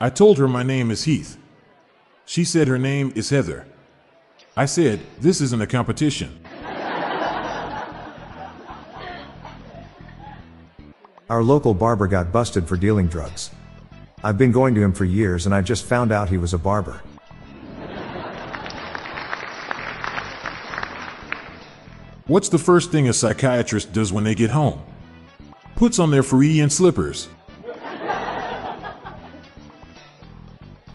I told her my name is Heath. She said her name is Heather. I said, This isn't a competition. Our local barber got busted for dealing drugs. I've been going to him for years and I just found out he was a barber. What's the first thing a psychiatrist does when they get home? Puts on their Freudian slippers.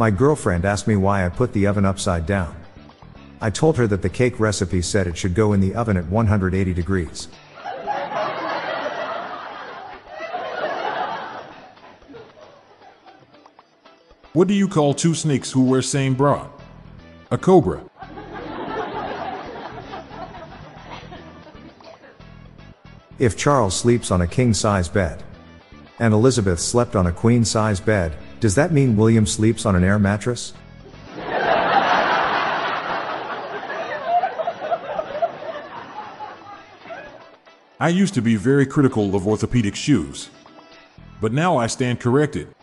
My girlfriend asked me why I put the oven upside down. I told her that the cake recipe said it should go in the oven at 180 degrees. What do you call two snakes who wear the same bra? A cobra. If Charles sleeps on a king size bed and Elizabeth slept on a queen size bed, does that mean William sleeps on an air mattress? I used to be very critical of orthopedic shoes, but now I stand corrected.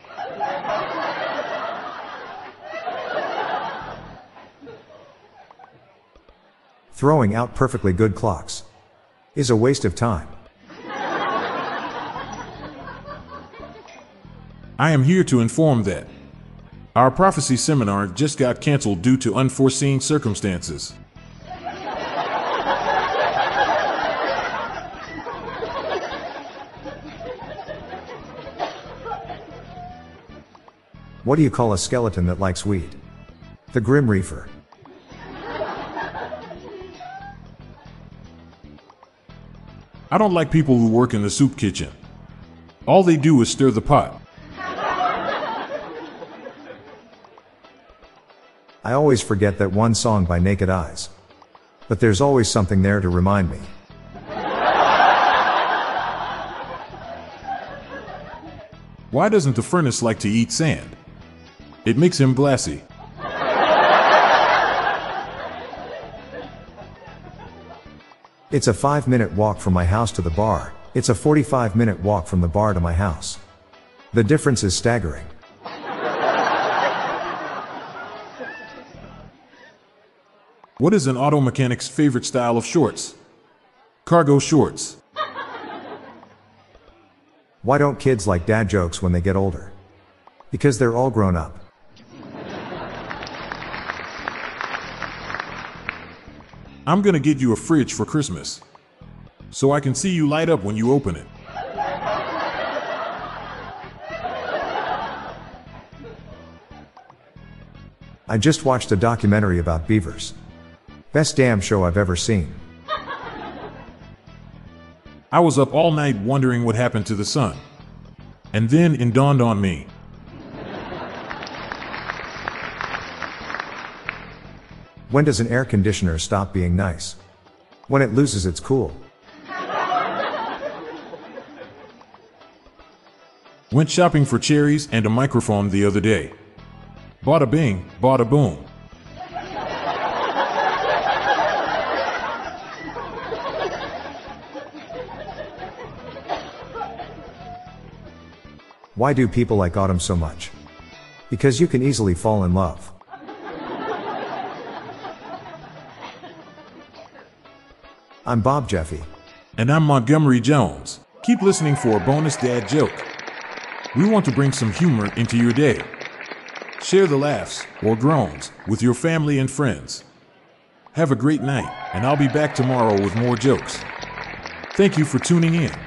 Throwing out perfectly good clocks is a waste of time. I am here to inform that our prophecy seminar just got canceled due to unforeseen circumstances. What do you call a skeleton that likes weed? The Grim Reaper. I don't like people who work in the soup kitchen. All they do is stir the pot. I always forget that one song by Naked Eyes. But there's always something there to remind me. Why doesn't the furnace like to eat sand? It makes him glassy. It's a 5 minute walk from my house to the bar. It's a 45 minute walk from the bar to my house. The difference is staggering. What is an auto mechanic's favorite style of shorts? Cargo shorts. Why don't kids like dad jokes when they get older? Because they're all grown up. I'm gonna get you a fridge for Christmas. So I can see you light up when you open it. I just watched a documentary about beavers. Best damn show I've ever seen. I was up all night wondering what happened to the sun. And then it dawned on me. When does an air conditioner stop being nice? When it loses its cool. Went shopping for cherries and a microphone the other day. Bada bing, bada boom. Why do people like autumn so much? Because you can easily fall in love. I'm Bob Jeffy. And I'm Montgomery Jones. Keep listening for a bonus dad joke. We want to bring some humor into your day. Share the laughs or groans with your family and friends. Have a great night, and I'll be back tomorrow with more jokes. Thank you for tuning in.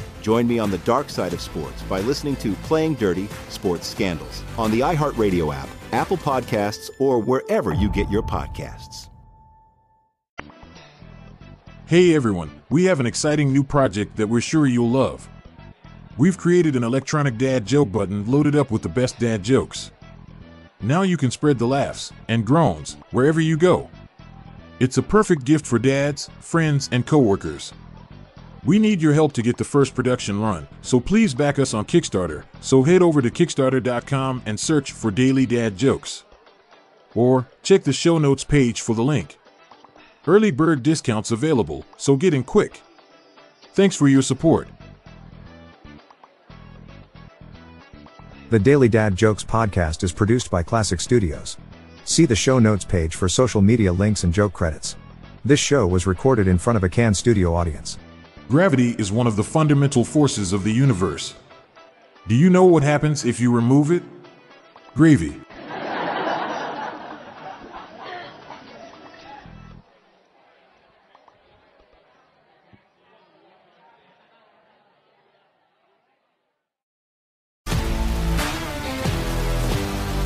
Join me on the dark side of sports by listening to Playing Dirty Sports Scandals on the iHeartRadio app, Apple Podcasts, or wherever you get your podcasts. Hey everyone, we have an exciting new project that we're sure you'll love. We've created an electronic dad joke button loaded up with the best dad jokes. Now you can spread the laughs and groans wherever you go. It's a perfect gift for dads, friends, and coworkers. We need your help to get the first production run, so please back us on Kickstarter. So head over to Kickstarter.com and search for Daily Dad Jokes. Or check the show notes page for the link. Early bird discounts available, so get in quick. Thanks for your support. The Daily Dad Jokes podcast is produced by Classic Studios. See the show notes page for social media links and joke credits. This show was recorded in front of a Can studio audience. Gravity is one of the fundamental forces of the universe. Do you know what happens if you remove it? Gravy.